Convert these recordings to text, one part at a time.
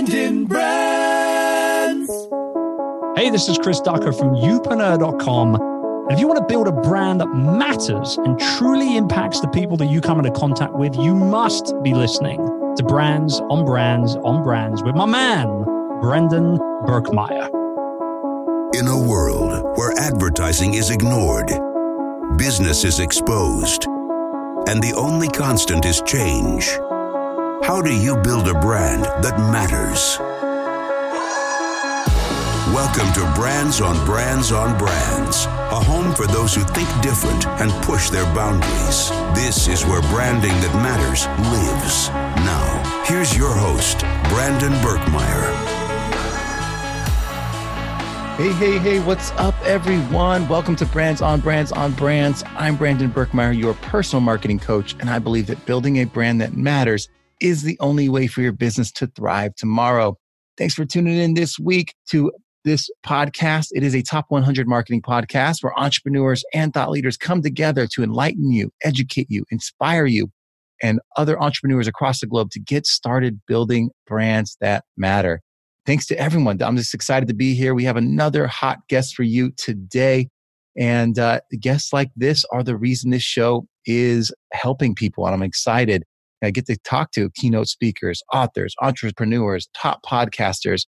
Brandon Brands. Hey, this is Chris Ducker from youpreneur.com. And if you want to build a brand that matters and truly impacts the people that you come into contact with, you must be listening to Brands on Brands on Brands with my man, Brendan Birkmeyer. In a world where advertising is ignored, business is exposed, and the only constant is change, how do you build a brand that matters? Welcome to Brands on Brands on Brands, a home for those who think different and push their boundaries. This is where branding that matters lives. Now, here's your host, Brandon Birkmeyer. Hey, hey, hey, what's up, everyone? Welcome to Brands on Brands on Brands. I'm Brandon Birkmeyer, your personal marketing coach, and I believe that building a brand that matters is the only way for your business to thrive tomorrow. Thanks for tuning in this week to this podcast. It is a top 100 marketing podcast where entrepreneurs and thought leaders come together to enlighten you, educate you, inspire you, and other entrepreneurs across the globe to get started building brands that matter. Thanks to everyone. I'm just excited to be here. We have another hot guest for you today. And uh, guests like this are the reason this show is helping people. And I'm excited. I get to talk to keynote speakers, authors, entrepreneurs, top podcasters,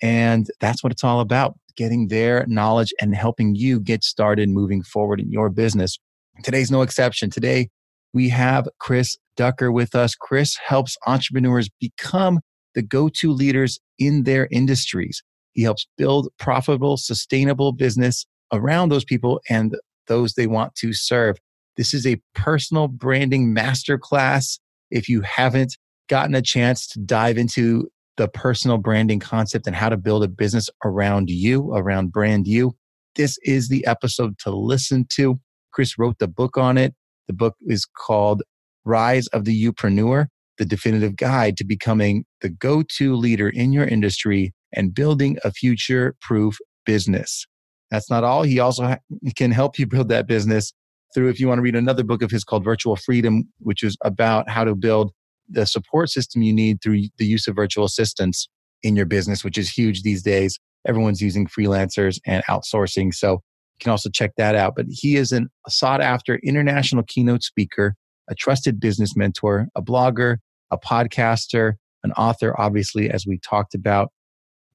and that's what it's all about getting their knowledge and helping you get started moving forward in your business. Today's no exception. Today, we have Chris Ducker with us. Chris helps entrepreneurs become the go to leaders in their industries. He helps build profitable, sustainable business around those people and those they want to serve. This is a personal branding masterclass. If you haven't gotten a chance to dive into the personal branding concept and how to build a business around you, around brand you, this is the episode to listen to. Chris wrote the book on it. The book is called Rise of the Youpreneur, the definitive guide to becoming the go to leader in your industry and building a future proof business. That's not all. He also can help you build that business through, if you want to read another book of his called Virtual Freedom, which is about how to build the support system you need through the use of virtual assistants in your business, which is huge these days. Everyone's using freelancers and outsourcing. So you can also check that out. But he is a sought after international keynote speaker, a trusted business mentor, a blogger, a podcaster, an author, obviously, as we talked about.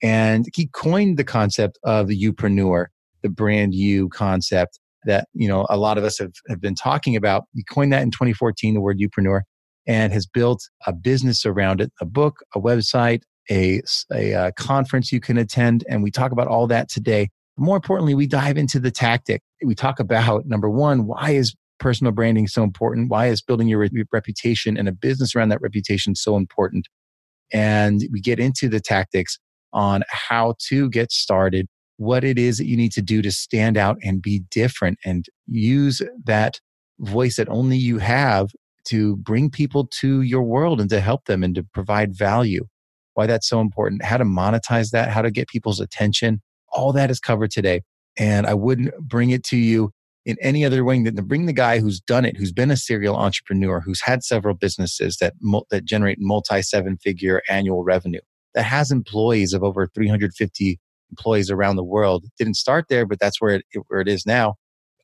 And he coined the concept of the youpreneur, the brand you concept that, you know, a lot of us have, have been talking about. He coined that in 2014, the word youpreneur and has built a business around it, a book, a website, a, a, a uh, conference you can attend. And we talk about all that today. More importantly, we dive into the tactic. We talk about number one, why is personal branding so important? Why is building your re- reputation and a business around that reputation so important? And we get into the tactics on how to get started, what it is that you need to do to stand out and be different and use that voice that only you have to bring people to your world and to help them and to provide value. Why that's so important, how to monetize that, how to get people's attention. All that is covered today. And I wouldn't bring it to you in any other way than to bring the guy who's done it, who's been a serial entrepreneur, who's had several businesses that, that generate multi seven figure annual revenue, that has employees of over 350 employees around the world. Didn't start there, but that's where it, where it is now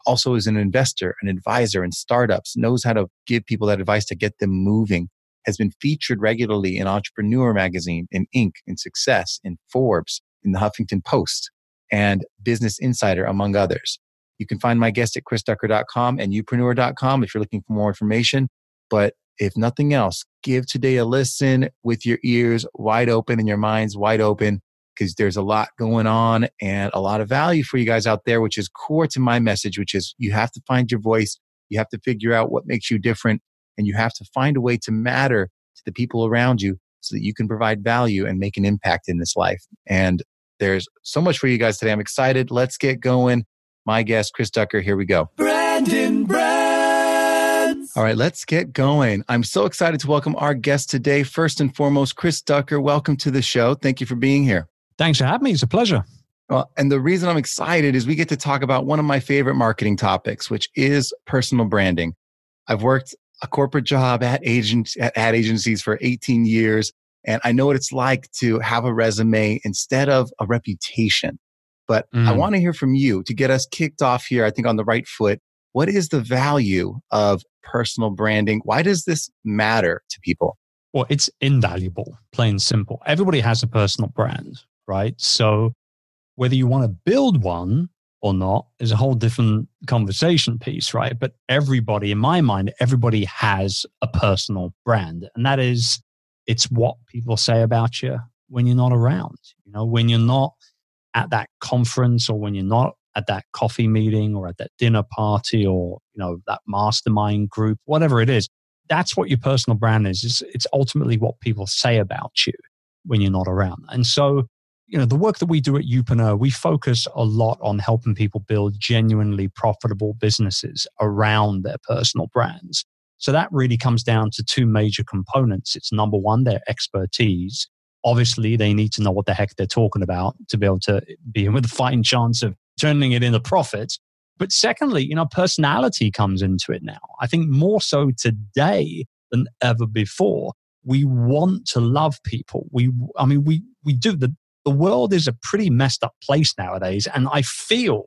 also is an investor, an advisor in startups, knows how to give people that advice to get them moving, has been featured regularly in Entrepreneur Magazine, in Inc., in Success, in Forbes, in the Huffington Post, and Business Insider, among others. You can find my guest at chrisducker.com and youpreneur.com if you're looking for more information. But if nothing else, give today a listen with your ears wide open and your minds wide open because there's a lot going on and a lot of value for you guys out there, which is core to my message, which is you have to find your voice. You have to figure out what makes you different and you have to find a way to matter to the people around you so that you can provide value and make an impact in this life. And there's so much for you guys today. I'm excited. Let's get going. My guest, Chris Ducker. Here we go. Brandon Brands. All right, let's get going. I'm so excited to welcome our guest today. First and foremost, Chris Ducker. Welcome to the show. Thank you for being here. Thanks for having me. It's a pleasure. Well, and the reason I'm excited is we get to talk about one of my favorite marketing topics, which is personal branding. I've worked a corporate job at agent at ad agencies for 18 years. And I know what it's like to have a resume instead of a reputation. But mm. I want to hear from you to get us kicked off here, I think on the right foot. What is the value of personal branding? Why does this matter to people? Well, it's invaluable, plain simple. Everybody has a personal brand, right? So whether you want to build one or not is a whole different conversation piece, right? But everybody, in my mind, everybody has a personal brand. And that is, it's what people say about you when you're not around. You know, when you're not at that conference or when you're not at that coffee meeting or at that dinner party or, you know, that mastermind group, whatever it is, that's what your personal brand is. It's, it's ultimately what people say about you when you're not around. And so, you know, the work that we do at Youpreneur, we focus a lot on helping people build genuinely profitable businesses around their personal brands. So that really comes down to two major components. It's number one, their expertise. Obviously, they need to know what the heck they're talking about to be able to be with a fighting chance of turning it into profits. But secondly, you know, personality comes into it now. I think more so today than ever before. We want to love people. We, I mean, we, we do. The, the world is a pretty messed up place nowadays. And I feel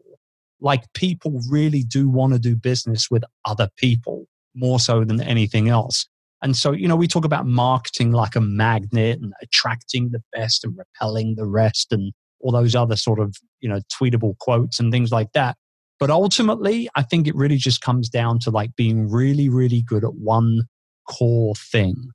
like people really do want to do business with other people more so than anything else. And so, you know, we talk about marketing like a magnet and attracting the best and repelling the rest and all those other sort of, you know, tweetable quotes and things like that. But ultimately, I think it really just comes down to like being really, really good at one core thing,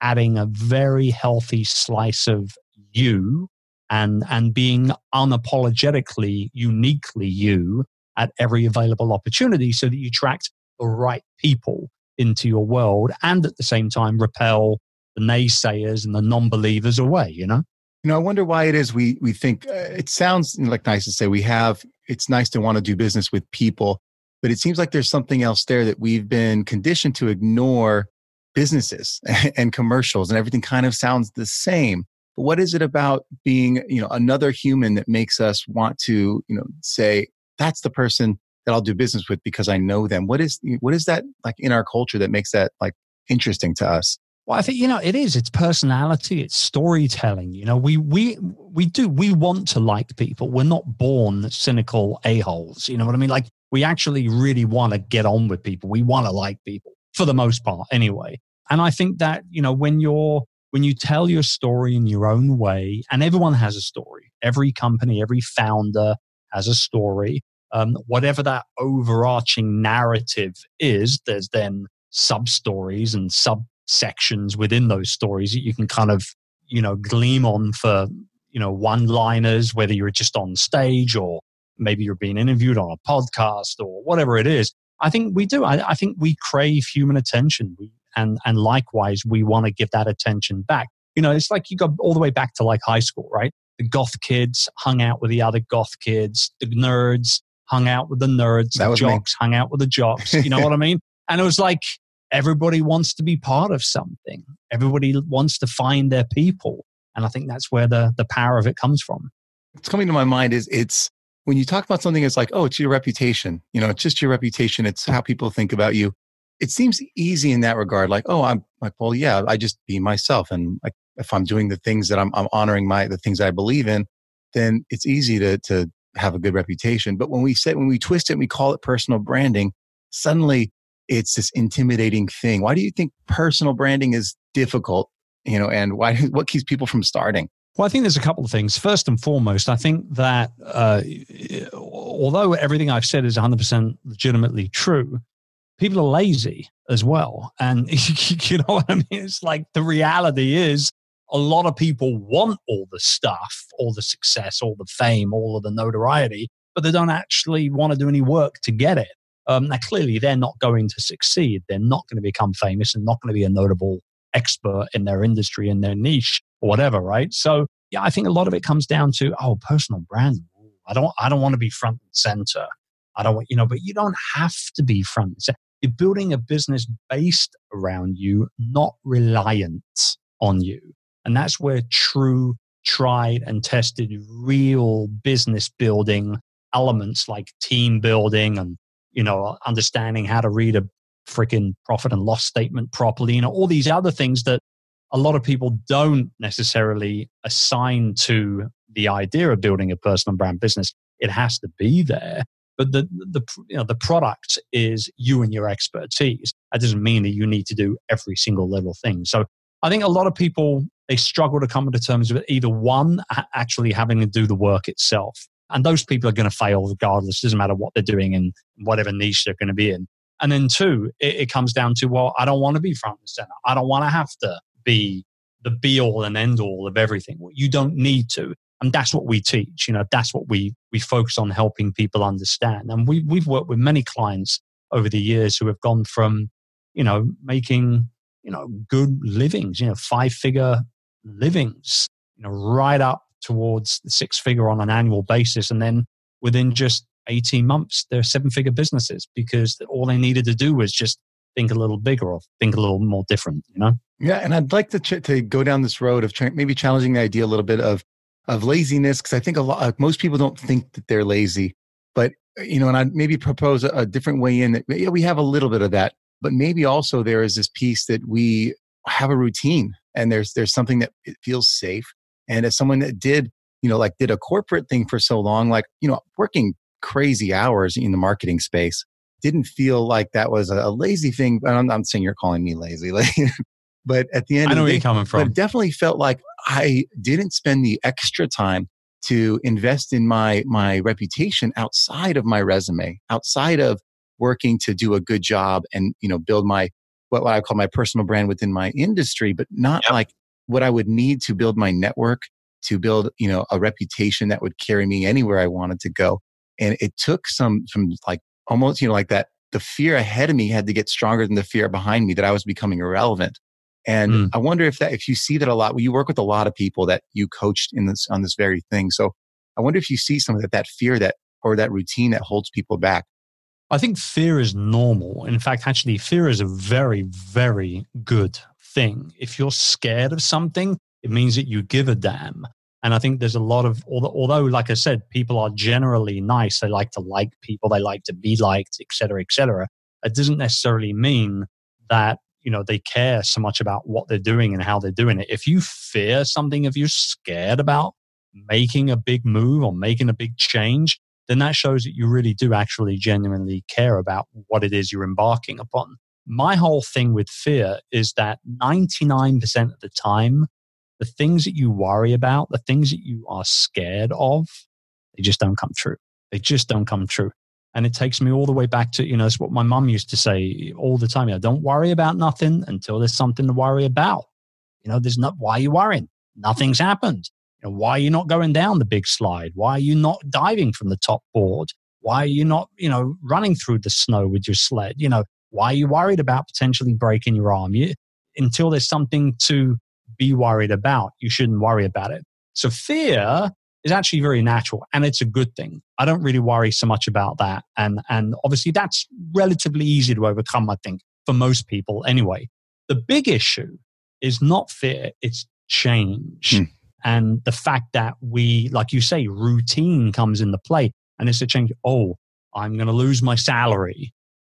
adding a very healthy slice of you and, and being unapologetically, uniquely you at every available opportunity so that you attract the right people into your world and at the same time repel the naysayers and the non-believers away, you know? You know, I wonder why it is we we think uh, it sounds like nice to say we have. It's nice to want to do business with people, but it seems like there's something else there that we've been conditioned to ignore businesses and commercials, and everything kind of sounds the same. But what is it about being, you know, another human that makes us want to, you know, say that's the person that I'll do business with because I know them? What is what is that like in our culture that makes that like interesting to us? Well, I think you know it is. It's personality. It's storytelling. You know, we we we do we want to like people. We're not born cynical a holes. You know what I mean? Like we actually really want to get on with people. We want to like people for the most part, anyway. And I think that you know when you're when you tell your story in your own way, and everyone has a story. Every company, every founder has a story. Um, whatever that overarching narrative is, there's then sub stories and sub sections within those stories that you can kind of you know gleam on for you know one liners whether you're just on stage or maybe you're being interviewed on a podcast or whatever it is i think we do i, I think we crave human attention we, and and likewise we want to give that attention back you know it's like you go all the way back to like high school right the goth kids hung out with the other goth kids the nerds hung out with the nerds that the jocks me. hung out with the jocks you know what i mean and it was like everybody wants to be part of something. Everybody wants to find their people. And I think that's where the, the power of it comes from. it's coming to my mind is it's when you talk about something, it's like, oh, it's your reputation. You know, it's just your reputation. It's how people think about you. It seems easy in that regard. Like, oh, I'm like, well, yeah, I just be myself. And like, if I'm doing the things that I'm, I'm honoring my, the things I believe in, then it's easy to, to have a good reputation. But when we say, when we twist it and we call it personal branding, suddenly it's this intimidating thing. Why do you think personal branding is difficult? You know, and why? What keeps people from starting? Well, I think there's a couple of things. First and foremost, I think that uh, although everything I've said is 100% legitimately true, people are lazy as well. And you know what I mean? It's like the reality is a lot of people want all the stuff, all the success, all the fame, all of the notoriety, but they don't actually want to do any work to get it. Um, now, clearly, they're not going to succeed. They're not going to become famous and not going to be a notable expert in their industry, in their niche, or whatever, right? So, yeah, I think a lot of it comes down to, oh, personal brand. I don't, I don't want to be front and center. I don't want, you know, but you don't have to be front and center. You're building a business based around you, not reliant on you. And that's where true, tried and tested, real business building elements like team building and you know, understanding how to read a freaking profit and loss statement properly, you know, all these other things that a lot of people don't necessarily assign to the idea of building a personal brand business. It has to be there. But the, the, you know, the product is you and your expertise. That doesn't mean that you need to do every single little thing. So I think a lot of people, they struggle to come to terms with either one, actually having to do the work itself. And those people are going to fail regardless. It doesn't matter what they're doing in whatever niche they're going to be in. And then two, it, it comes down to, well, I don't want to be front and center. I don't want to have to be the be all and end all of everything. You don't need to. And that's what we teach. You know, that's what we, we focus on helping people understand. And we, we've worked with many clients over the years who have gone from, you know, making, you know, good livings, you know, five figure livings, you know, right up towards the six figure on an annual basis. And then within just 18 months, they're seven figure businesses because all they needed to do was just think a little bigger or think a little more different, you know? Yeah. And I'd like to, ch- to go down this road of maybe challenging the idea a little bit of, of laziness. Cause I think a lot, most people don't think that they're lazy, but uh, you know, and I'd maybe propose a, a different way in that yeah, we have a little bit of that, but maybe also there is this piece that we have a routine and there's, there's something that it feels safe. And as someone that did, you know, like did a corporate thing for so long, like, you know, working crazy hours in the marketing space, didn't feel like that was a lazy thing. I'm not saying you're calling me lazy, but at the end, I know where you're coming from. But it definitely felt like I didn't spend the extra time to invest in my my reputation outside of my resume, outside of working to do a good job and you know build my what, I call my personal brand within my industry, but not yep. like what I would need to build my network, to build, you know, a reputation that would carry me anywhere I wanted to go. And it took some, some like almost, you know, like that, the fear ahead of me had to get stronger than the fear behind me that I was becoming irrelevant. And mm. I wonder if that, if you see that a lot, well, you work with a lot of people that you coached in this, on this very thing. So I wonder if you see some of that, that fear that, or that routine that holds people back. I think fear is normal. In fact, actually, fear is a very, very good thing. If you're scared of something, it means that you give a damn. And I think there's a lot of, although, like I said, people are generally nice. They like to like people. They like to be liked, etc., cetera, et cetera. It doesn't necessarily mean that, you know, they care so much about what they're doing and how they're doing it. If you fear something, if you're scared about making a big move or making a big change, then that shows that you really do actually genuinely care about what it is you're embarking upon my whole thing with fear is that 99% of the time, the things that you worry about, the things that you are scared of, they just don't come true. They just don't come true. And it takes me all the way back to, you know, that's what my mum used to say all the time. You know, don't worry about nothing until there's something to worry about. You know, there's not, why are you worrying? Nothing's happened. You know, why are you not going down the big slide? Why are you not diving from the top board? Why are you not, you know, running through the snow with your sled? You know, why are you worried about potentially breaking your arm? You, until there's something to be worried about, you shouldn't worry about it. So fear is actually very natural and it's a good thing. I don't really worry so much about that. And, and obviously that's relatively easy to overcome, I think, for most people anyway. The big issue is not fear, it's change. Hmm. And the fact that we, like you say, routine comes into play and it's a change. Oh, I'm going to lose my salary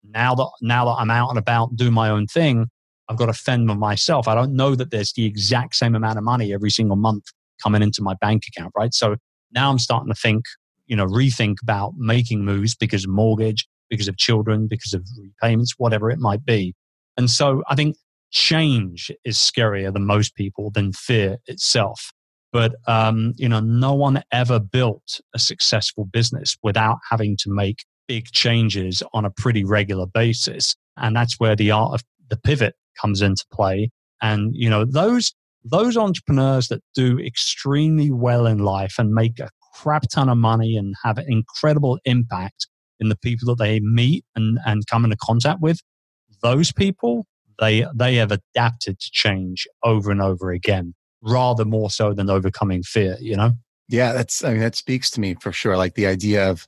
now that now that I'm out and about doing my own thing, I've got to fend for myself. I don't know that there's the exact same amount of money every single month coming into my bank account, right? So now I'm starting to think, you know, rethink about making moves because of mortgage, because of children, because of repayments, whatever it might be. And so I think change is scarier than most people than fear itself. But um, you know, no one ever built a successful business without having to make big changes on a pretty regular basis. And that's where the art of the pivot comes into play. And, you know, those, those entrepreneurs that do extremely well in life and make a crap ton of money and have an incredible impact in the people that they meet and, and come into contact with, those people, they, they have adapted to change over and over again, rather more so than overcoming fear, you know? Yeah, that's, I mean, that speaks to me for sure. Like the idea of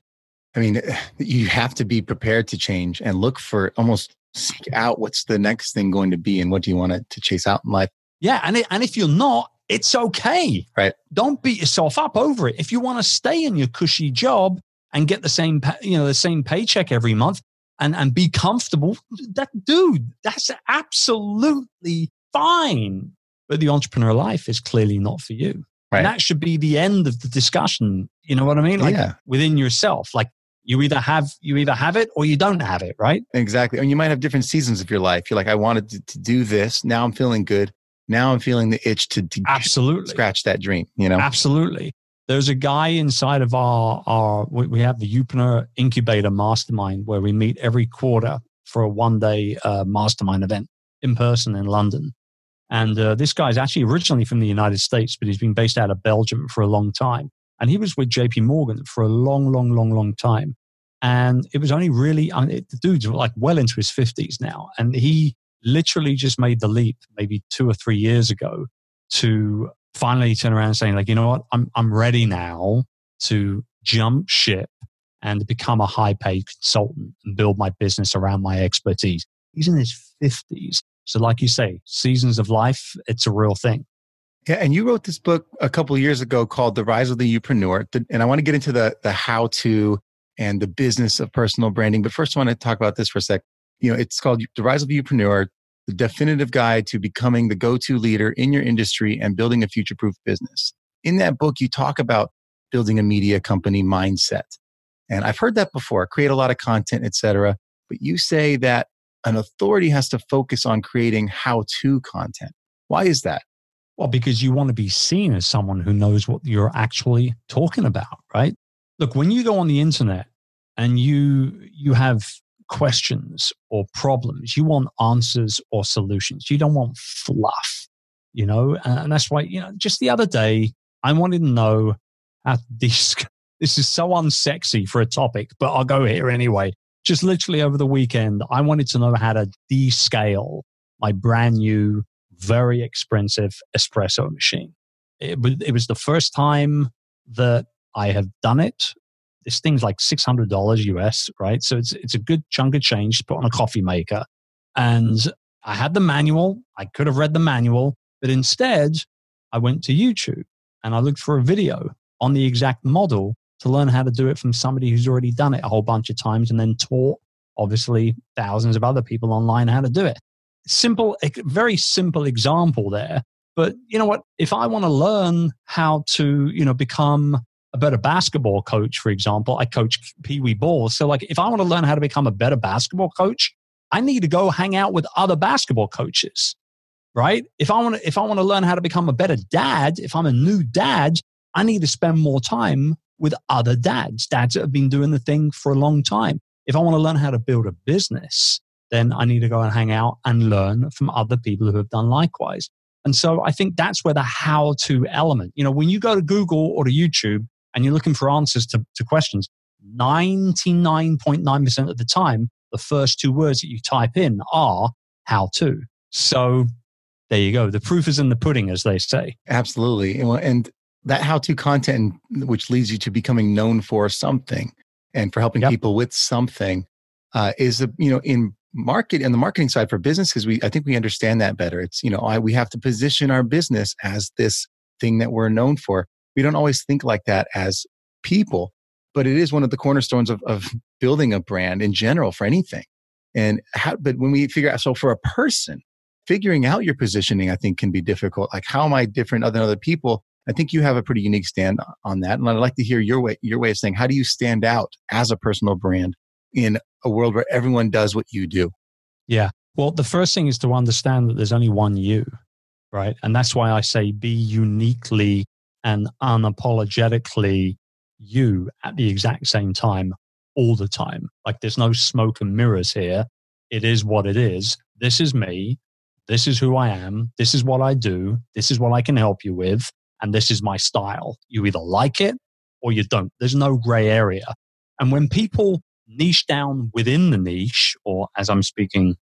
I mean, you have to be prepared to change and look for almost seek out what's the next thing going to be and what do you want to, to chase out in life. Yeah. And, it, and if you're not, it's okay. Right. Don't beat yourself up over it. If you want to stay in your cushy job and get the same, you know, the same paycheck every month and, and be comfortable, that dude, that's absolutely fine. but the entrepreneur life is clearly not for you. Right. And that should be the end of the discussion. You know what I mean? Like Yeah. within yourself. Like you either have you either have it or you don't have it, right? Exactly. And you might have different seasons of your life. You're like, I wanted to, to do this. Now I'm feeling good. Now I'm feeling the itch to, to Absolutely. scratch that dream, you know? Absolutely. There's a guy inside of our our we have the Youpreneur Incubator Mastermind where we meet every quarter for a one day uh, mastermind event in person in London. And uh, this guy's actually originally from the United States, but he's been based out of Belgium for a long time. And he was with JP Morgan for a long, long, long, long time. And it was only really, I mean, it, the dude's like well into his 50s now. And he literally just made the leap maybe two or three years ago to finally turn around saying, like, you know what, I'm, I'm ready now to jump ship and become a high paid consultant and build my business around my expertise. He's in his 50s. So, like you say, seasons of life, it's a real thing. Yeah, and you wrote this book a couple years ago called "The Rise of the Youpreneur," and I want to get into the the how to and the business of personal branding. But first, I want to talk about this for a sec. You know, it's called "The Rise of the Youpreneur," the definitive guide to becoming the go-to leader in your industry and building a future-proof business. In that book, you talk about building a media company mindset, and I've heard that before. Create a lot of content, etc. But you say that an authority has to focus on creating how-to content. Why is that? Well, because you want to be seen as someone who knows what you're actually talking about, right? Look, when you go on the internet and you you have questions or problems, you want answers or solutions. You don't want fluff, you know? And that's why, you know, just the other day, I wanted to know how this this is so unsexy for a topic, but I'll go here anyway. Just literally over the weekend, I wanted to know how to descale my brand new very expensive espresso machine. It, it was the first time that I have done it. This thing's like six hundred dollars US, right? So it's it's a good chunk of change to put on a coffee maker. And I had the manual. I could have read the manual, but instead, I went to YouTube and I looked for a video on the exact model to learn how to do it from somebody who's already done it a whole bunch of times and then taught obviously thousands of other people online how to do it simple, very simple example there. But you know what? If I want to learn how to, you know, become better basketball coach, for example, I coach Pee Wee ball. So, like, if I want to learn how to become a better basketball coach, I need to go hang out with other basketball coaches, right? If I want to, if I want to learn how to become a better dad, if I'm a new dad, I need to spend more time with other dads, dads that have been doing the thing for a long time. If I want to learn how to build a business, then I need to go and hang out and learn from other people who have done likewise. And so I think that's where the how to element, you know, when you go to Google or to YouTube and you're looking for answers to, to questions, 99.9% of the time, the first two words that you type in are how to. So there you go. The proof is in the pudding, as they say. Absolutely. And, and that how to content, which leads you to becoming known for something and for helping Yep. people with something, uh, is a, you know, in market and the marketing side for businesses, we, I think we understand that better. It's, you know, I, we have to position our business as this thing that we're known for. We don't always think like that as people, but it is one of the cornerstones of, of building a brand in general for anything. And how, but when we figure out, so for a person, figuring out your positioning, I think can be difficult. Like, how am I different than other people? I think you have a pretty unique stand on that. And I'd like to hear your way, your way of saying, how do you stand out as a personal brand in a world where everyone does what you do? Yeah. Well, the first thing is to understand that there's only one you, right? And that's why I say be uniquely and unapologetically you at the exact same time all the time. Like there's no smoke and mirrors here. It is what it is. This is me. This is who I am. This is what I do. This is what I can help you with. And this is my style. You either like it or you don't. There's no gray area. And when people niche down within the niche, or as I'm speaking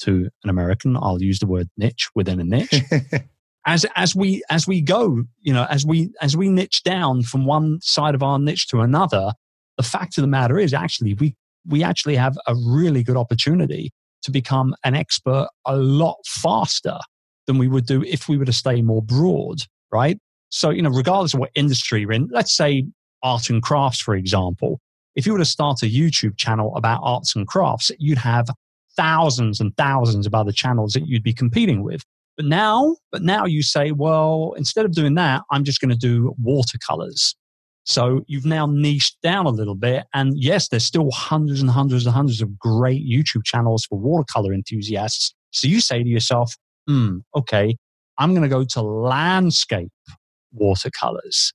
to an American, I'll use the word niche within a niche. as as we as we go, you know, as we as we niche down from one side of our niche to another, the fact of the matter is actually we we actually have a really good opportunity to become an expert a lot faster than we would do if we were to stay more broad, right? So, you know, regardless of what industry you're in, let's say art and crafts, for example, if you were to start a YouTube channel about arts and crafts, you'd have thousands and thousands of other channels that you'd be competing with. But now, but now you say, well, instead of doing that, I'm just going to do watercolors. So you've now niched down a little bit. And yes, there's still hundreds and hundreds and hundreds of great YouTube channels for watercolor enthusiasts. So you say to yourself, hmm, okay, I'm going to go to landscape watercolors.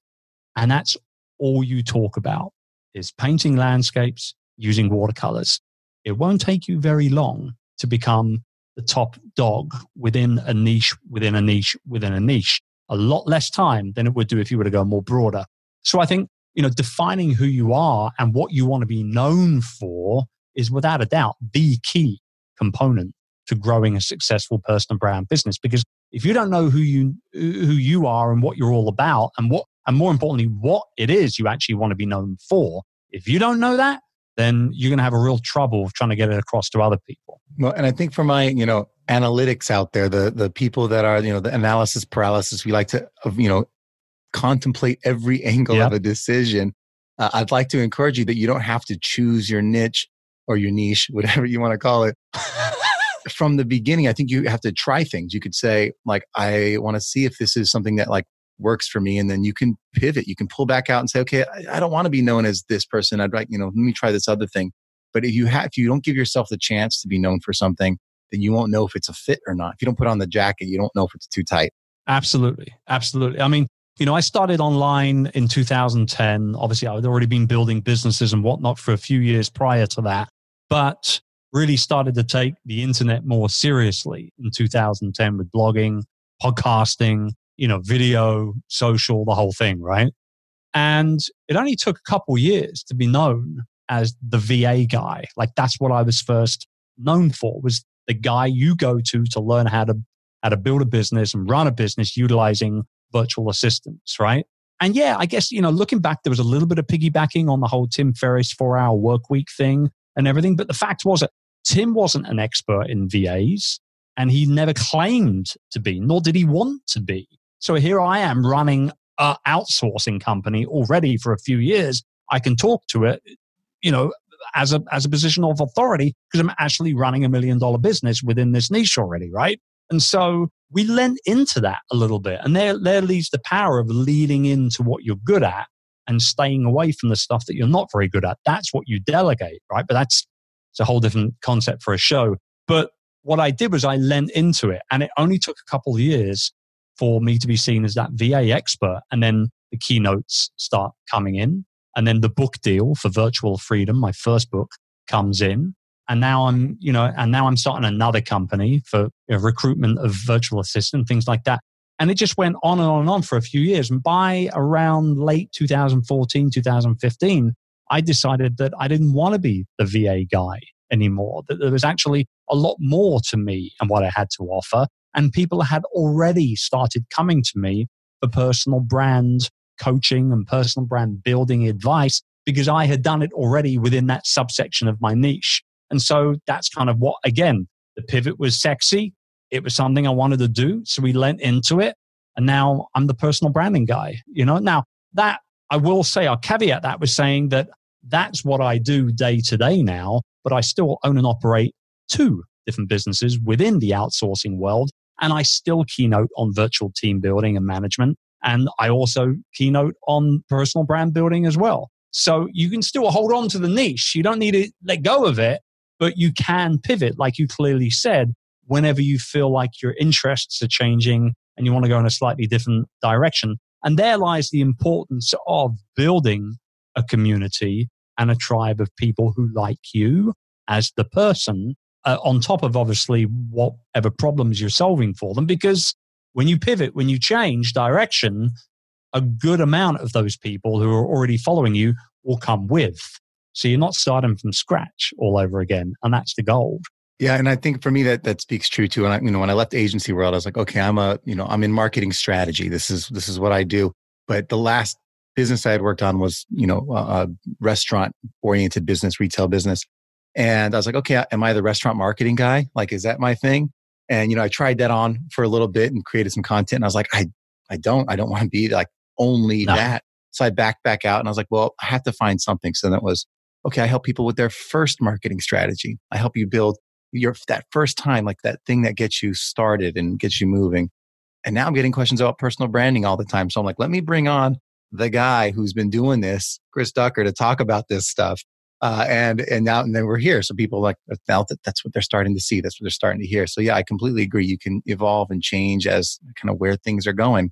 And that's all you talk about is painting landscapes using watercolors. It won't take you very long to become the top dog within a niche, within a niche, within a niche. A lot less time than it would do if you were to go more broader. So I think, you know, defining who you are and what you want to be known for is without a doubt the key component to growing a successful personal brand business. Because if you don't know who you, who you are and what you're all about and what, and more importantly, what it is you actually want to be known for, if you don't know that, then you're going to have a real trouble trying to get it across to other people. Well, and I think for my, you know, analytics out there, the the people that are, you know, the analysis paralysis, we like to, you know, contemplate every angle of a decision. Uh, I'd like to encourage you that you don't have to choose your niche or your niche, whatever you want to call it. From the beginning, I think you have to try things. You could say, like, I want to see if this is something that like works for me and then you can pivot you can pull back out and say okay i, I don't want to be known as this person i'd like you know let me try this other thing. But if you have if you don't give yourself the chance to be known for something then you won't know if it's a fit or not. If you don't put on the jacket you don't know if it's too tight. Absolutely absolutely. I mean you know i started online in 2010 obviously i had already been building businesses and whatnot for a few years prior to that but really started to take the internet more seriously in 2010 with blogging podcasting you know, video, social, the whole thing, right? And it only took a couple years to be known as the VA guy. Like that's what I was first known for was the guy you go to to learn how to how to build a business and run a business utilizing virtual assistants, right? And yeah, I guess, you know, looking back, there was a little bit of piggybacking on the whole Tim Ferriss four hour work week thing and everything. But the fact was that Tim wasn't an expert in VAs and he never claimed to be, nor did he want to be. So here I am running a outsourcing company already for a few years. I can talk to it, you know, as a as a position of authority because I'm actually running a million dollar business within this niche already, right? And so we lent into that a little bit. And there there leads the power of leading into what you're good at and staying away from the stuff that you're not very good at. That's what you delegate, right? But that's it's a whole different concept for a show. But what I did was I lent into it and it only took a couple of years for me to be seen as that VA expert. And then the keynotes start coming in. And then the book deal for Virtual Freedom, my first book, comes in. And now I'm, you know, and now I'm starting another company for you know, recruitment of virtual assistant, things like that. And it just went on and on and on for a few years. And by around late 2014, 2015, I decided that I didn't want to be the VA guy anymore, that there was actually a lot more to me and what I had to offer. And people had already started coming to me for personal brand coaching and personal brand building advice because I had done it already within that subsection of my niche. And so that's kind of what, again, the pivot was sexy. It was something I wanted to do. So we lent into it. And now I'm the personal branding guy, you know? Now that I will say, I'll caveat that with saying that that's what I do day to day now, but I still own and operate two different businesses within the outsourcing world. And I still keynote on virtual team building and management. And I also keynote on personal brand building as well. So you can still hold on to the niche. You don't need to let go of it, but you can pivot, like you clearly said, whenever you feel like your interests are changing and you want to go in a slightly different direction. And there lies the importance of building a community and a tribe of people who like you as the person uh, on top of obviously whatever problems you're solving for them. Because when you pivot, when you change direction, a good amount of those people who are already following you will come with. So you're not starting from scratch all over again. And that's the goal. Yeah, and I think for me that that speaks true too. And I, you know, when I left the agency world, I was like, okay, I'm a, you know, I'm in marketing strategy. This is this is what I do. But the last business I had worked on was, you know, a restaurant oriented business, retail business. And I was like, okay, am I the restaurant marketing guy? Like, is that my thing? And, you know, I tried that on for a little bit and created some content. And I was like, I, I don't, I don't want to be like only no. that. So I backed back out and I was like, well, I have to find something. So that was, okay, I help people with their first marketing strategy. I help you build your that first time, like that thing that gets you started and gets you moving. And now I'm getting questions about personal branding all the time. So I'm like, let me bring on the guy who's been doing this, Chris Ducker, to talk about this stuff. Uh, and and now and then we're here. So people like now that that's what they're starting to see. That's what they're starting to hear. So yeah, I completely agree. You can evolve and change as kind of where things are going.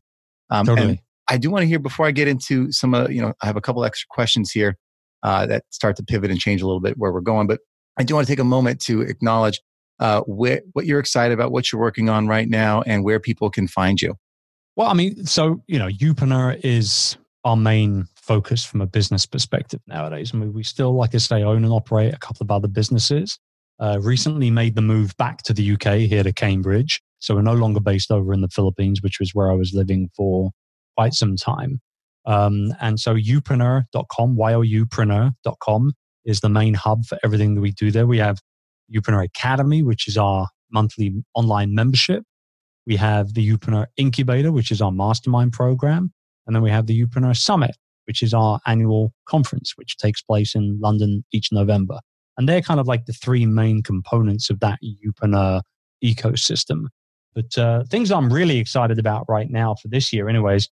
Um, totally. I do want to hear before I get into some of you know I have a couple extra questions here uh, that start to pivot and change a little bit where we're going. But I do want to take a moment to acknowledge uh, wh- what you're excited about, what you're working on right now, and where people can find you. Well, I mean, so you know, Youpreneur is our main focus from a business perspective nowadays. I mean, we still, like I say, own and operate a couple of other businesses. Uh, recently made the move back to the UK here to Cambridge. So we're no longer based over in the Philippines, which was where I was living for quite some time. Um, and so youpreneur.com, Y-O-U-preneur.com is the main hub for everything that we do there. We have Youpreneur Academy, which is our monthly online membership. We have the Youpreneur Incubator, which is our mastermind program. And then we have the Youpreneur Summit, which is our annual conference, which takes place in London each November. And they're kind of like the three main components of that Youpreneur ecosystem. But uh, things I'm really excited about right now for this year, anyways,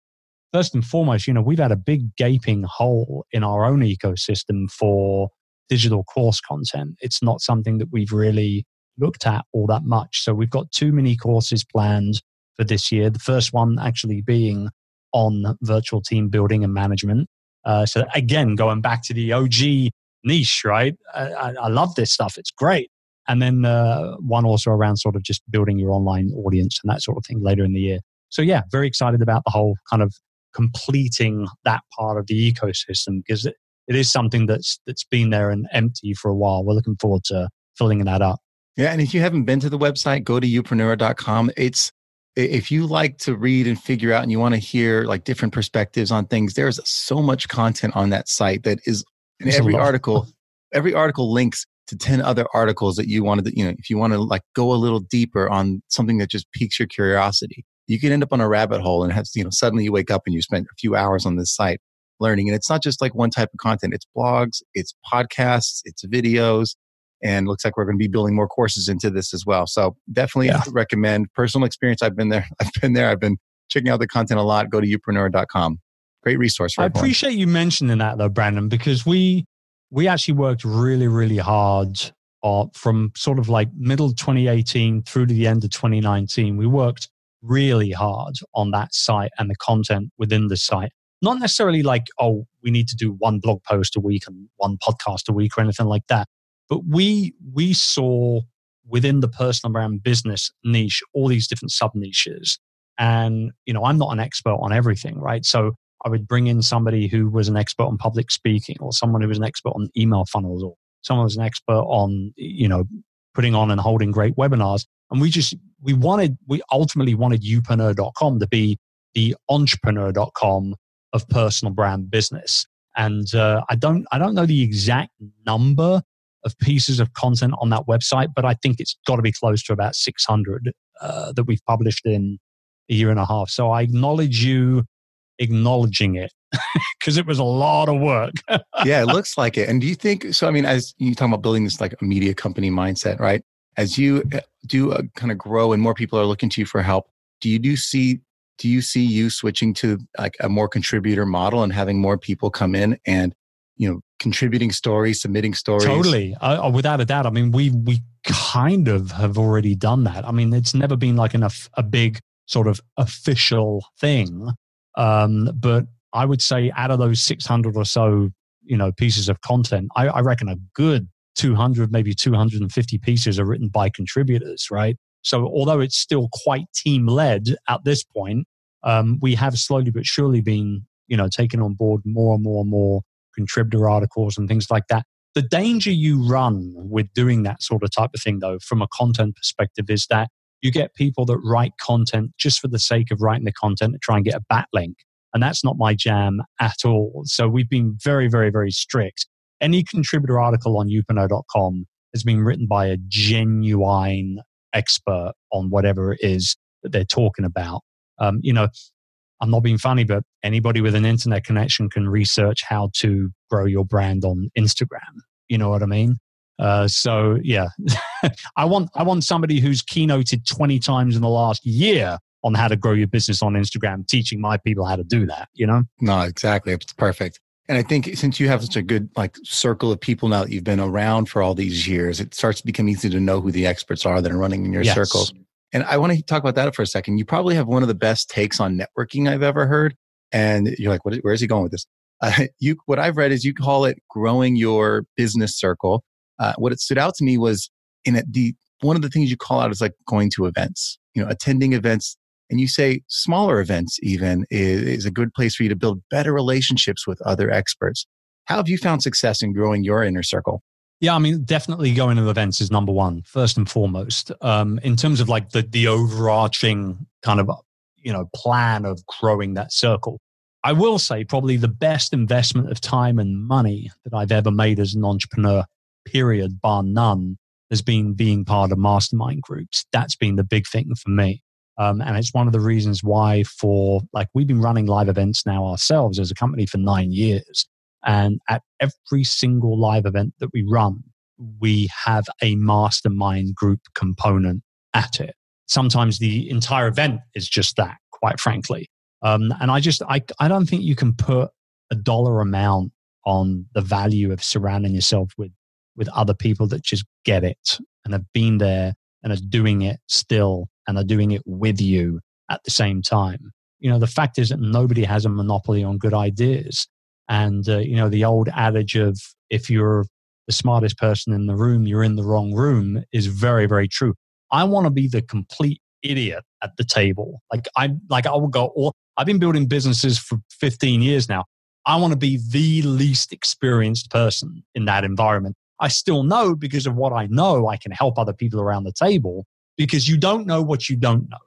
first and foremost, you know, we've had a big gaping hole in our own ecosystem for digital course content. It's not something that we've really looked at all that much. So we've got two mini courses planned for this year. The first one actually being on virtual team building and management. Uh, so again, going back to the OG niche, right? I, I love this stuff. It's great. And then uh, one also around sort of just building your online audience and that sort of thing later in the year. So yeah, very excited about the whole kind of completing that part of the ecosystem because it, it is something that's that's been there and empty for a while. We're looking forward to filling that up. Yeah, and if you haven't been to the website, go to youpreneur.com. It's if you like to read and figure out and you want to hear like different perspectives on things, there's so much content on that site that is in every article, every article links to 10 other articles that you wanted to, you know, if you want to like go a little deeper on something that just piques your curiosity, you can end up on a rabbit hole and have, you know, suddenly you wake up and you spend a few hours on this site learning. And it's not just like one type of content, it's blogs, it's podcasts, it's videos, and looks like we're going to be building more courses into this as well. So definitely yeah. recommend personal experience. I've been there. I've been there. I've been checking out the content a lot. Go to youpreneur.com. Great resource. I everyone. appreciate you mentioning that though, Brandon, because we we actually worked really, really hard uh, from sort of like middle 2018 through to the end of 2019. We worked really hard on that site and the content within the site. Not necessarily like, oh, we need to do one blog post a week and one podcast a week or anything like that. But we we saw within the personal brand business niche all these different sub niches. And you know, I'm not an expert on everything, right? So I would bring in somebody who was an expert on public speaking, or someone who was an expert on email funnels, or someone who was an expert on you know putting on and holding great webinars. And we just we wanted we ultimately wanted youpreneur.com to be the entrepreneur.com of personal brand business. And uh, I don't I don't know the exact number of pieces of content on that website, but I think it's got to be close to about 600 uh, that we've published in a year and a half. So I acknowledge you acknowledging it because it was a lot of work. yeah, it looks like it. And do you think so? I mean, as you talk about building this like a media company mindset, right? As you uh, do uh, kind of grow and more people are looking to you for help, do you do see do you see you switching to like a more contributor model and having more people come in and you know contributing stories submitting stories. Totally. Uh, without a doubt. I mean we we kind of have already done that. I mean it's never been like enough a big sort of official thing. Um, but i would say out of those 600 or so you know pieces of content I, I reckon a good 200 maybe 250 pieces are written by contributors right? So although it's still quite team led at this point um, we have slowly but surely been you know taking on board more and more and more contributor articles and things like that. The danger you run with doing that sort of type of thing, though, from a content perspective, is that you get people that write content just for the sake of writing the content to try and get a backlink. And that's not my jam at all. So we've been very, very, very strict. Any contributor article on youpreneur.com has been written by a genuine expert on whatever it is that they're talking about. Um, you know, I'm not being funny, but anybody with an internet connection can research how to grow your brand on Instagram. You know what I mean? Uh, so yeah, I want I want somebody who's keynoted twenty times in the last year on how to grow your business on Instagram, teaching my people how to do that. You know? No, exactly. It's perfect. And I think since you have such a good like circle of people now that you've been around for all these years, it starts to become easy to know who the experts are that are running in your yes. circles. And I want to talk about that for a second. You probably have one of the best takes on networking I've ever heard. And you're like, what, where is he going with this? Uh, you, what I've read is you call it growing your business circle. Uh, what it stood out to me was in the one of the things you call out is like going to events, you know, attending events. And you say smaller events even is, is a good place for you to build better relationships with other experts. How have you found success in growing your inner circle? Yeah, I mean, definitely going to events is number one, first and foremost. Um, in terms of like the the overarching kind of you know plan of growing that circle, I will say probably the best investment of time and money that I've ever made as an entrepreneur, period, bar none, has been being part of mastermind groups. That's been the big thing for me. Um, and it's one of the reasons why for like we've been running live events now ourselves as a company for nine years and at every single live event that we run, we have a mastermind group component at it. Sometimes the entire event is just that, quite frankly. Um, and I just, I, I don't think you can put a dollar amount on the value of surrounding yourself with, with other people that just get it and have been there and are doing it still and are doing it with you at the same time. You know, the fact is that nobody has a monopoly on good ideas. And, uh, you know, the old adage of if you're the smartest person in the room, you're in the wrong room is very, very true. I want to be the complete idiot at the table. Like I, like I will go, or I've been building businesses for 15 years now. I want to be the least experienced person in that environment. I still know because of what I know, I can help other people around the table because you don't know what you don't know.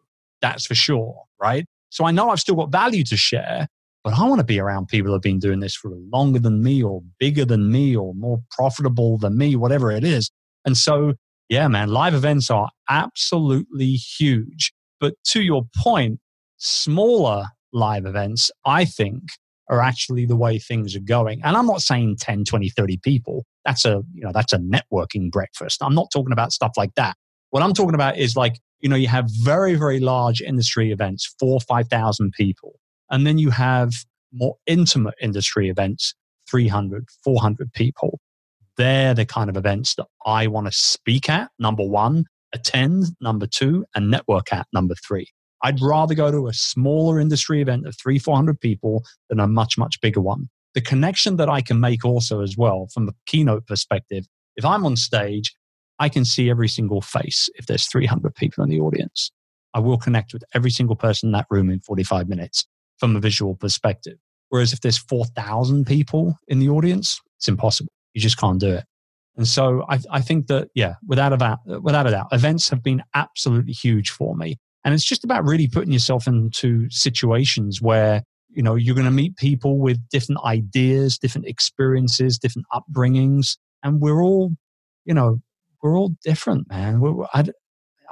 That's for sure. Right. So I know I've still got value to share, but I want to be around people who have been doing this for longer than me or bigger than me or more profitable than me, whatever it is. And so, yeah, man, live events are absolutely huge. But to your point, smaller live events, I think, are actually the way things are going. And I'm not saying 10, 20, 30 people. That's a, you know, that's a networking breakfast. I'm not talking about stuff like that. What I'm talking about is like, you know, you have very, very large industry events, four, 5,000 people and then you have more intimate industry events, 300, 400 people. They're the kind of events that I want to speak at, number one, attend, number two, and network at, number three. I'd rather go to a smaller industry event of three, 400 people than a much, much bigger one. The connection that I can make also as well from the keynote perspective, if I'm on stage, I can see every single face if there's 300 people in the audience. I will connect with every single person in that room in 45 minutes from a visual perspective. Whereas if there's 4,000 people in the audience, it's impossible. You just can't do it. And so I, I think that, yeah, without a, doubt, without a doubt, events have been absolutely huge for me. And it's just about really putting yourself into situations where, you know, you're going to meet people with different ideas, different experiences, different upbringings. And we're all, you know, we're all different, man. We're, I,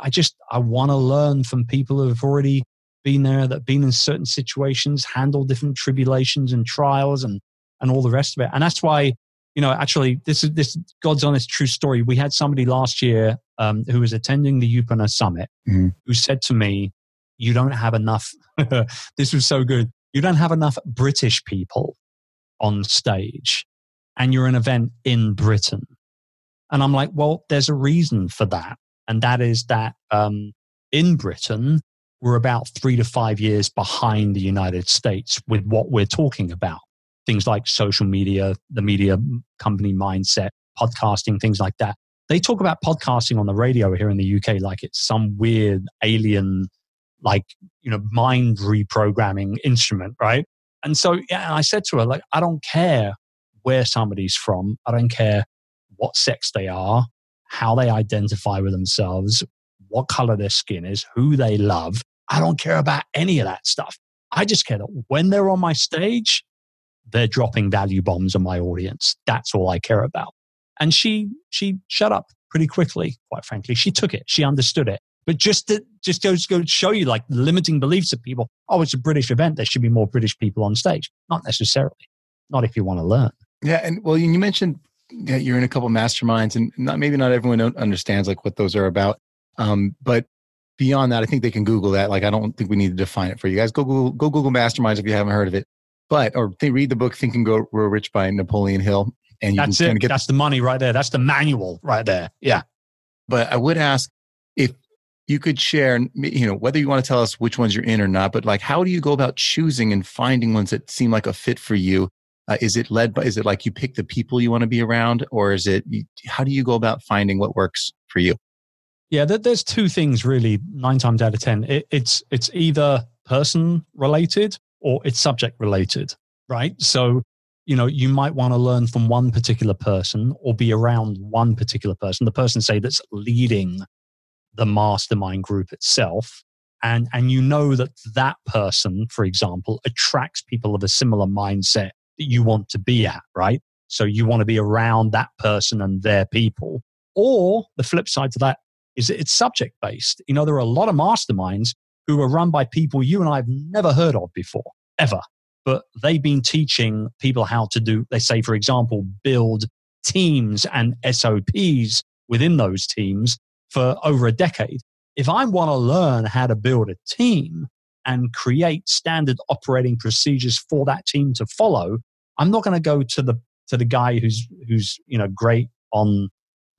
I just, I want to learn from people who have already been there, that been in certain situations, handled different tribulations and trials and, and all the rest of it. And that's why, you know, actually, this is this God's honest true story. We had somebody last year um, who was attending the Youpreneur Summit mm-hmm. who said to me, You don't have enough. this was so good. You don't have enough British people on stage, and you're an event in Britain. And I'm like, Well, there's a reason for that. And that is that um, in Britain, we're about three to five years behind the United States with what we're talking about. Things like social media, the media company mindset, podcasting, things like that. They talk about podcasting on the radio here in the UK like it's some weird alien, like, you know, mind reprogramming instrument, right? And so, yeah, I said to her, like, I don't care where somebody's from. I don't care what sex they are, how they identify with themselves, what color their skin is, who they love. I don't care about any of that stuff. I just care that when they're on my stage, they're dropping value bombs on my audience. That's all I care about. And she she shut up pretty quickly, quite frankly. She took it. She understood it. But just to just goes go show you like limiting beliefs of people. Oh, it's a British event. There should be more British people on stage. Not necessarily. Not if you want to learn. Yeah, and well, you mentioned you're in a couple masterminds, and not maybe not everyone understands like what those are about. Um, but beyond that, I think they can Google that. Like, I don't think we need to define it for you guys. Go Google, go Google masterminds if you haven't heard of it. But or they read the book Think and Grow Rich by Napoleon Hill, and you That's can it. kind of get. That's the money right there. That's the manual right there. Yeah. But I would ask if you could share, you know, whether you want to tell us which ones you're in or not. But like, how do you go about choosing and finding ones that seem like a fit for you? Uh, is it led by? Is it like you pick the people you want to be around, or is it? How do you go about finding what works for you? Yeah, there's two things really. Nine times out of ten, it, it's it's either person related or it's subject related, right? So you know you might want to learn from one particular person or be around one particular person the person say that's leading the mastermind group itself and and you know that that person for example attracts people of a similar mindset that you want to be at right so you want to be around that person and their people or the flip side to that is it's subject based you know there are a lot of masterminds who are run by people you and I have never heard of before ever but they've been teaching people how to do, they say, for example, build teams and SOPs within those teams for over a decade. If I want to learn how to build a team and create standard operating procedures for that team to follow, I'm not going to go to the to the guy who's who's you know great on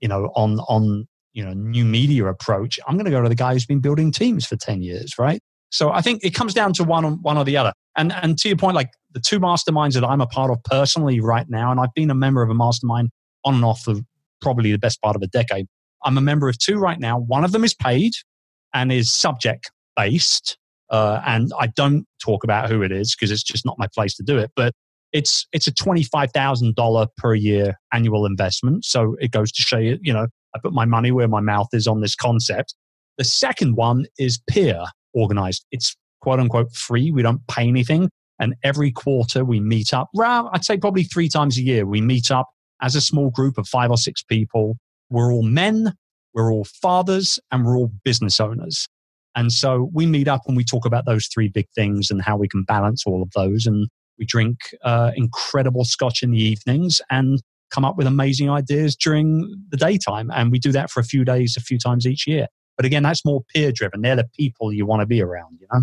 you know on on you know new media approach. I'm going to go to the guy who's been building teams for 10 years, right? So I think it comes down to one one or the other. And and to your point, like the two masterminds that I'm a part of personally right now, and I've been a member of a mastermind on and off for probably the best part of a decade. I'm a member of two right now. One of them is paid and is subject based, uh, and I don't talk about who it is because it's just not my place to do it. But it's it's a twenty five thousand dollar per year annual investment. So it goes to show you, you know, I put my money where my mouth is on this concept. The second one is peer organized. It's quote unquote free. We don't pay anything. And every quarter we meet up, I'd say probably three times a year, we meet up as a small group of five or six people. We're all men, we're all fathers, and we're all business owners. And so we meet up and we talk about those three big things and how we can balance all of those. And we drink uh, incredible scotch in the evenings and come up with amazing ideas during the daytime. And we do that for a few days, a few times each year. But again, that's more peer driven. They're the people you want to be around, you know?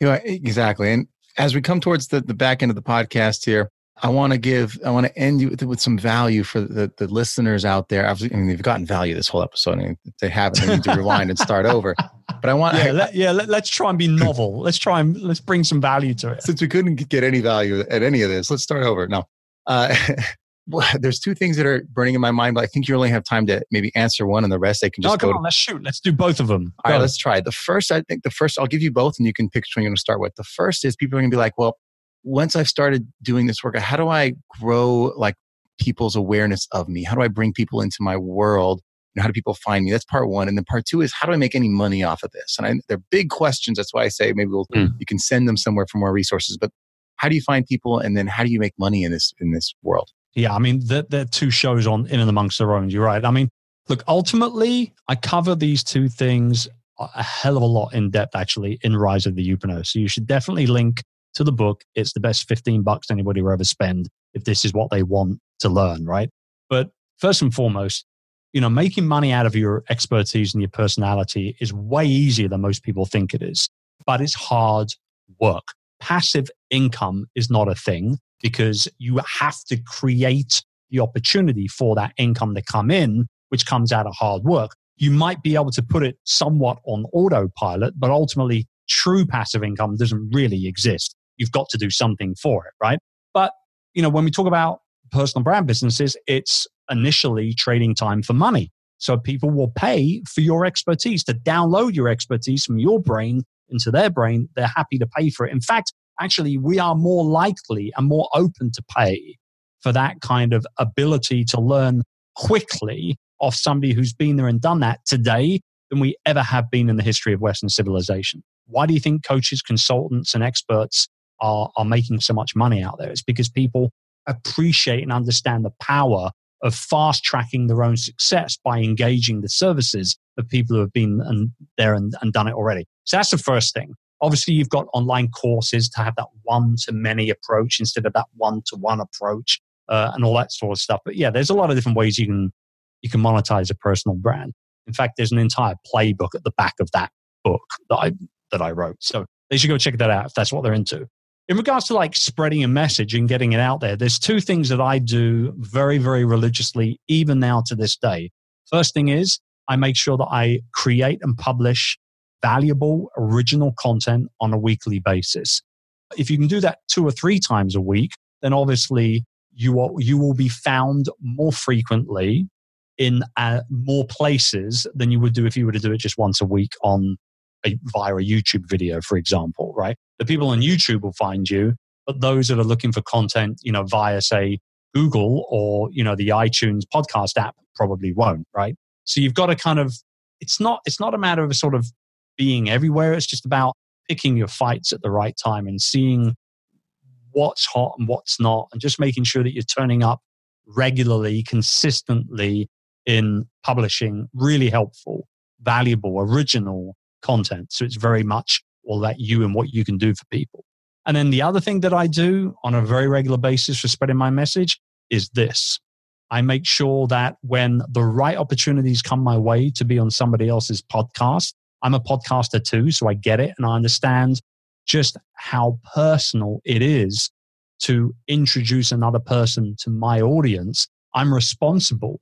Yeah, exactly. And as we come towards the, the back end of the podcast here, I want to give, I want to end you with, with some value for the, the listeners out there. I mean, they've gotten value this whole episode. I mean, if they haven't, they need to rewind and start over. But I want, yeah, I, let, yeah. Let, us try and be novel. let's try and let's bring some value to it. Since we couldn't get any value at any of this, let's start over. No, uh, there's two things that are burning in my mind, but I think you only have time to maybe answer one, and the rest they can just no, come go. On, let's shoot. Let's do both of them. All right, let's try. The first, I think, the first, I'll give you both, and you can pick which one you're going to start with. The first is people are going to be like, well, once I've started doing this work, how do I grow like people's awareness of me? How do I bring people into my world? How do people find me? That's part one. And then part two is how do I make any money off of this? And I, they're big questions. That's why I say maybe we'll, mm. you can send them somewhere for more resources. But how do you find people, and then how do you make money in this in this world? Yeah, I mean, they're, they're two shows on in and amongst their own. You're right. I mean, look, ultimately, I cover these two things a hell of a lot in depth, actually, in Rise of the Youpreneur. So you should definitely link to the book. It's the best 15 bucks anybody will ever spend if this is what they want to learn, right? But first and foremost, you know, making money out of your expertise and your personality is way easier than most people think it is, but it's hard work. Passive income is not a thing because you have to create the opportunity for that income to come in, which comes out of hard work. You might be able to put it somewhat on autopilot, but ultimately, true passive income doesn't really exist. You've got to do something for it, right? But, you know, when we talk about personal brand businesses, it's initially trading time for money. So people will pay for your expertise to download your expertise from your brain into their brain. They're happy to pay for it. In fact, actually we are more likely and more open to pay for that kind of ability to learn quickly off somebody who's been there and done that today than we ever have been in the history of Western civilization. Why do you think coaches, consultants, and experts are, are making so much money out there? It's because people appreciate and understand the power of fast tracking their own success by engaging the services of people who have been and, there and, and done it already. So that's the first thing. Obviously, you've got online courses to have that one to many approach instead of that one to one approach. uh, and all that sort of stuff. But yeah, there's a lot of different ways you can you can monetize a personal brand. In fact, there's an entire playbook at the back of that book that I that I wrote. So they should go check that out if that's what they're into. In regards to like spreading a message and getting it out there, there's two things that I do very, very religiously, even now to this day. First thing is I make sure that I create and publish valuable original content on a weekly basis. If you can do that two or three times a week, then obviously you will, you will be found more frequently in uh, more places than you would do if you were to do it just once a week on a, via a YouTube video, for example, right? The people on YouTube will find you, but those that are looking for content, you know, via say Google or, you know, the iTunes podcast app probably won't, right? So you've got to kind of, it's not, it's not a matter of sort of being everywhere. It's just about picking your fights at the right time and seeing what's hot and what's not and just making sure that you're turning up regularly, consistently in publishing really helpful, valuable, original content. So it's very much all that you and what you can do for people. And then the other thing that I do on a very regular basis for spreading my message is this. I make sure that when the right opportunities come my way to be on somebody else's podcast, I'm a podcaster too, so I get it and I understand just how personal it is to introduce another person to my audience. I'm responsible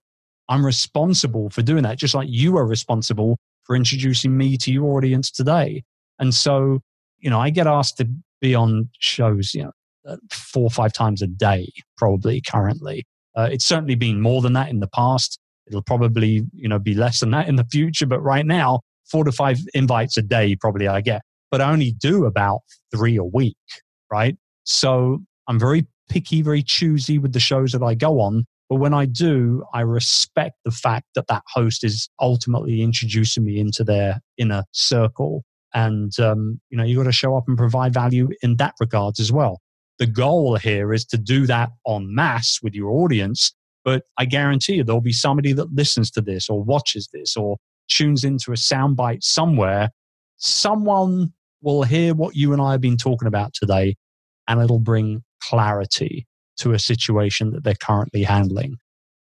I'm responsible for doing that, just like you are responsible for introducing me to your audience today. And so, you know, I get asked to be on shows, you know, uh, four or five times a day, probably currently. Uh, it's certainly been more than that in the past. It'll probably, you know, be less than that in the future. But right now, four to five invites a day, probably I get, but I only do about three a week, right? So I'm very picky, very choosy with the shows that I go on but when I do, I respect the fact that that host is ultimately introducing me into their inner circle. And, um, you know, you got to show up and provide value in that regards as well. The goal here is to do that en masse with your audience. But I guarantee you, there'll be somebody that listens to this or watches this or tunes into a soundbite somewhere. Someone will hear what you and I have been talking about today and it'll bring clarity to a situation that they're currently handling.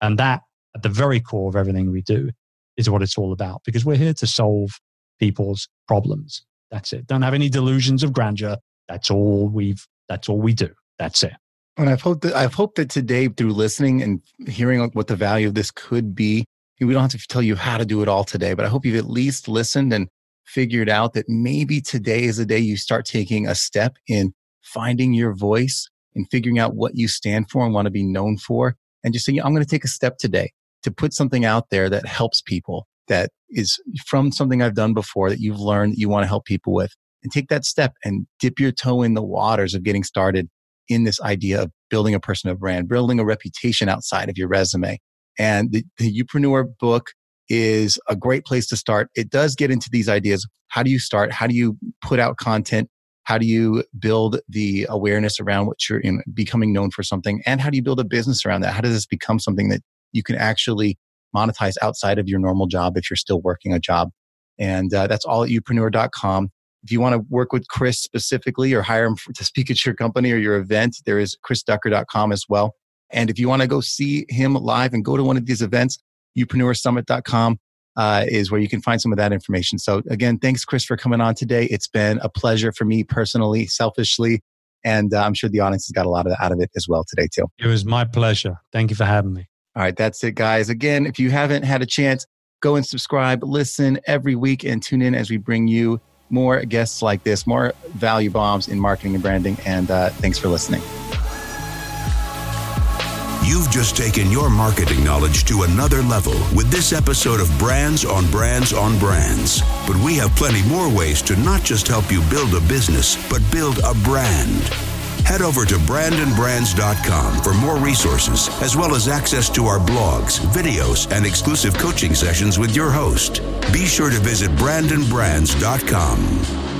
And that, at the very core of everything we do, is what it's all about because we're here to solve people's problems. That's it. Don't have any delusions of grandeur. That's all we've, that's all we do. That's it. And I've hoped that I've hoped that today, through listening and hearing what the value of this could be, we don't have to tell you how to do it all today, but I hope you've at least listened and figured out that maybe today is the day you start taking a step in finding your voice and figuring out what you stand for and want to be known for. And just saying, I'm going to take a step today to put something out there that helps people, that is from something I've done before that you've learned that you want to help people with. And take that step and dip your toe in the waters of getting started in this idea of building a personal brand, building a reputation outside of your resume. And the, the Youpreneur book is a great place to start. It does get into these ideas. How do you start? How do you put out content? How do you build the awareness around what you're in, becoming known for something? And how do you build a business around that? How does this become something that you can actually monetize outside of your normal job if you're still working a job? And uh, that's all at youpreneur.com. If you want to work with Chris specifically or hire him for, to speak at your company or your event, there is chrisducker.com as well. And if you want to go see him live and go to one of these events, youpreneursummit.com uh, is where you can find some of that information. So again, thanks, Chris, for coming on today. It's been a pleasure for me personally, selfishly, and uh, I'm sure the audience has got a lot of, out of it as well today too. It was my pleasure. Thank you for having me. All right, that's it, guys. Again, if you haven't had a chance, go and subscribe, listen every week, and tune in as we bring you more guests like this, more value bombs in marketing and branding. And uh, thanks for listening. You've just taken your marketing knowledge to another level with this episode of Brands on Brands on Brands. But we have plenty more ways to not just help you build a business, but build a brand. Head over to brandonbrands.com for more resources, as well as access to our blogs, videos, and exclusive coaching sessions with your host. Be sure to visit brandonbrands.com.